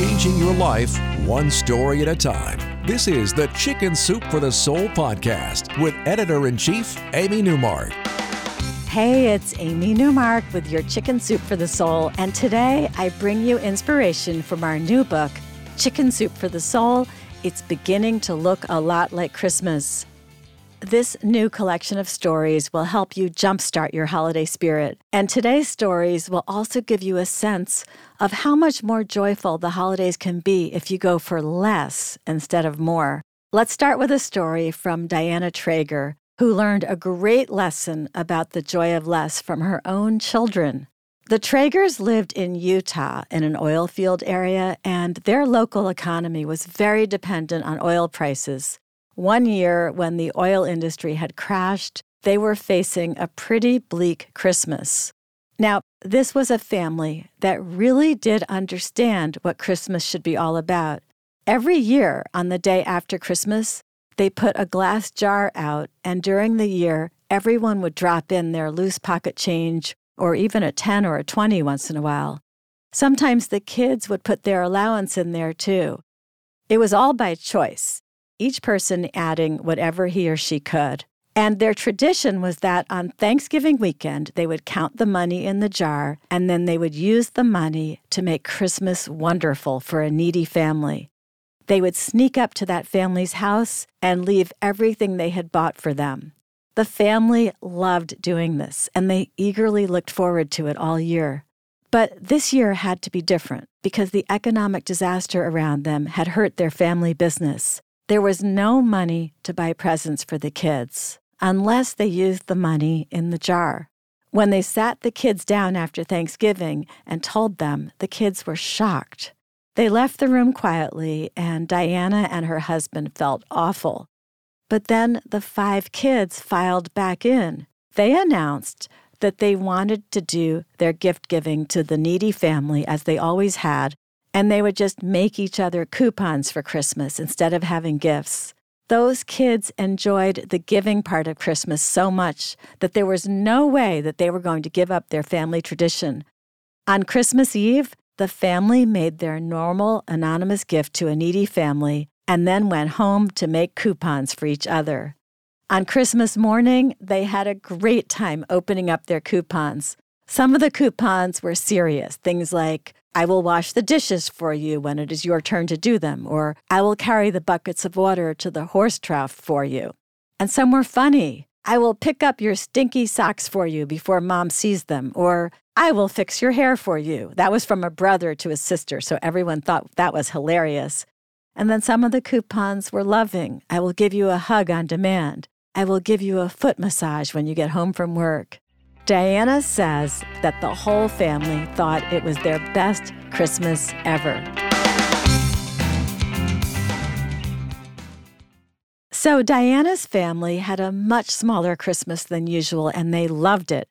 changing your life one story at a time. This is the Chicken Soup for the Soul podcast with editor in chief, Amy Newmark. Hey, it's Amy Newmark with your Chicken Soup for the Soul, and today I bring you inspiration from our new book, Chicken Soup for the Soul. It's beginning to look a lot like Christmas. This new collection of stories will help you jumpstart your holiday spirit. And today's stories will also give you a sense of how much more joyful the holidays can be if you go for less instead of more. Let's start with a story from Diana Traeger, who learned a great lesson about the joy of less from her own children. The Traegers lived in Utah in an oil field area, and their local economy was very dependent on oil prices. One year, when the oil industry had crashed, they were facing a pretty bleak Christmas. Now, this was a family that really did understand what Christmas should be all about. Every year, on the day after Christmas, they put a glass jar out, and during the year, everyone would drop in their loose pocket change or even a 10 or a 20 once in a while. Sometimes the kids would put their allowance in there too. It was all by choice each person adding whatever he or she could. And their tradition was that on Thanksgiving weekend, they would count the money in the jar and then they would use the money to make Christmas wonderful for a needy family. They would sneak up to that family's house and leave everything they had bought for them. The family loved doing this and they eagerly looked forward to it all year. But this year had to be different because the economic disaster around them had hurt their family business. There was no money to buy presents for the kids unless they used the money in the jar. When they sat the kids down after Thanksgiving and told them, the kids were shocked. They left the room quietly, and Diana and her husband felt awful. But then the five kids filed back in. They announced that they wanted to do their gift giving to the needy family as they always had and they would just make each other coupons for Christmas instead of having gifts. Those kids enjoyed the giving part of Christmas so much that there was no way that they were going to give up their family tradition. On Christmas Eve, the family made their normal anonymous gift to a needy family and then went home to make coupons for each other. On Christmas morning, they had a great time opening up their coupons. Some of the coupons were serious, things like I will wash the dishes for you when it is your turn to do them, or I will carry the buckets of water to the horse trough for you. And some were funny. I will pick up your stinky socks for you before mom sees them, or I will fix your hair for you. That was from a brother to his sister, so everyone thought that was hilarious. And then some of the coupons were loving. I will give you a hug on demand. I will give you a foot massage when you get home from work. Diana says that the whole family thought it was their best Christmas ever. So, Diana's family had a much smaller Christmas than usual, and they loved it.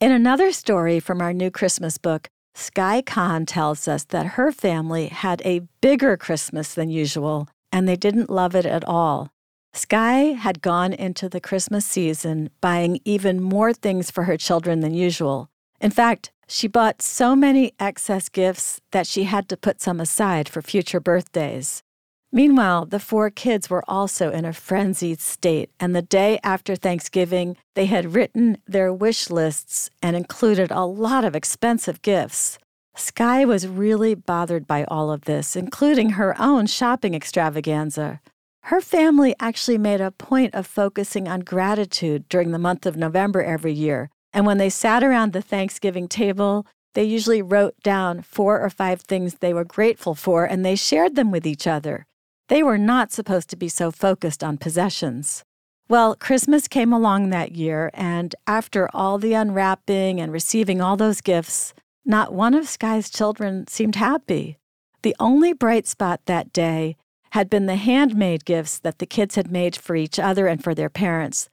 In another story from our new Christmas book, Sky Khan tells us that her family had a bigger Christmas than usual, and they didn't love it at all. Sky had gone into the Christmas season buying even more things for her children than usual. In fact, she bought so many excess gifts that she had to put some aside for future birthdays. Meanwhile, the four kids were also in a frenzied state, and the day after Thanksgiving, they had written their wish lists and included a lot of expensive gifts. Sky was really bothered by all of this, including her own shopping extravaganza. Her family actually made a point of focusing on gratitude during the month of November every year. And when they sat around the Thanksgiving table, they usually wrote down four or five things they were grateful for and they shared them with each other. They were not supposed to be so focused on possessions. Well, Christmas came along that year, and after all the unwrapping and receiving all those gifts, not one of Sky's children seemed happy. The only bright spot that day had been the handmade gifts that the kids had made for each other and for their parents.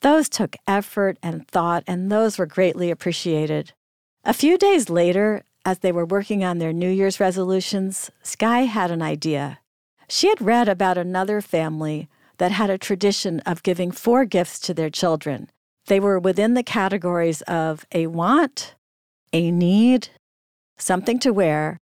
Those took effort and thought, and those were greatly appreciated. A few days later, as they were working on their New Year's resolutions, Sky had an idea. She had read about another family that had a tradition of giving four gifts to their children. They were within the categories of a want, a need, something to wear,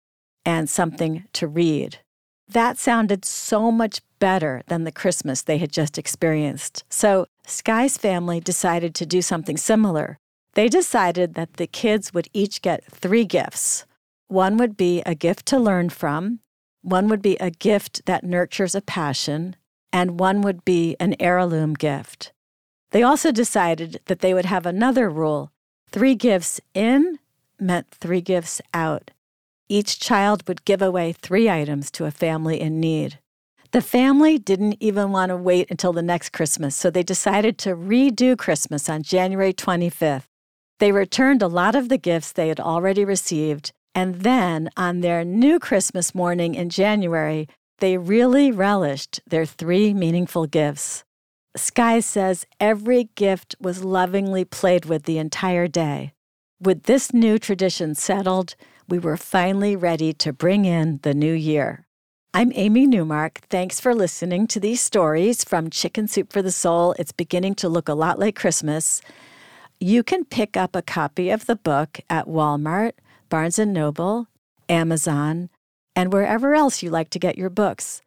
and something to read. That sounded so much better than the Christmas they had just experienced. So Sky's family decided to do something similar. They decided that the kids would each get three gifts. One would be a gift to learn from, one would be a gift that nurtures a passion, and one would be an heirloom gift. They also decided that they would have another rule three gifts in meant three gifts out. Each child would give away three items to a family in need. The family didn't even want to wait until the next Christmas, so they decided to redo Christmas on January 25th. They returned a lot of the gifts they had already received, and then on their new Christmas morning in January, they really relished their three meaningful gifts. Sky says every gift was lovingly played with the entire day. With this new tradition settled, we were finally ready to bring in the new year. I'm Amy Newmark. Thanks for listening to these stories from Chicken Soup for the Soul. It's beginning to look a lot like Christmas. You can pick up a copy of the book at Walmart, Barnes & Noble, Amazon, and wherever else you like to get your books.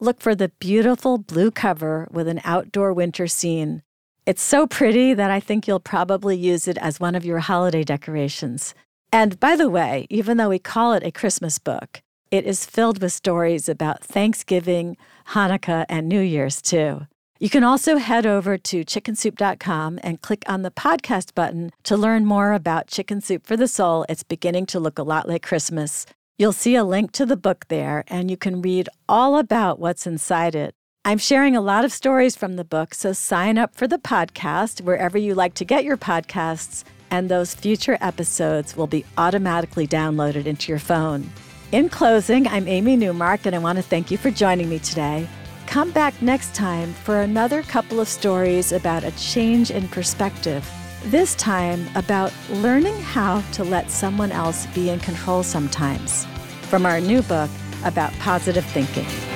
Look for the beautiful blue cover with an outdoor winter scene. It's so pretty that I think you'll probably use it as one of your holiday decorations. And by the way, even though we call it a Christmas book, it is filled with stories about Thanksgiving, Hanukkah, and New Year's too. You can also head over to chickensoup.com and click on the podcast button to learn more about Chicken Soup for the Soul. It's beginning to look a lot like Christmas. You'll see a link to the book there, and you can read all about what's inside it. I'm sharing a lot of stories from the book, so sign up for the podcast wherever you like to get your podcasts and those future episodes will be automatically downloaded into your phone. In closing, I'm Amy Newmark, and I want to thank you for joining me today. Come back next time for another couple of stories about a change in perspective, this time about learning how to let someone else be in control sometimes, from our new book about positive thinking.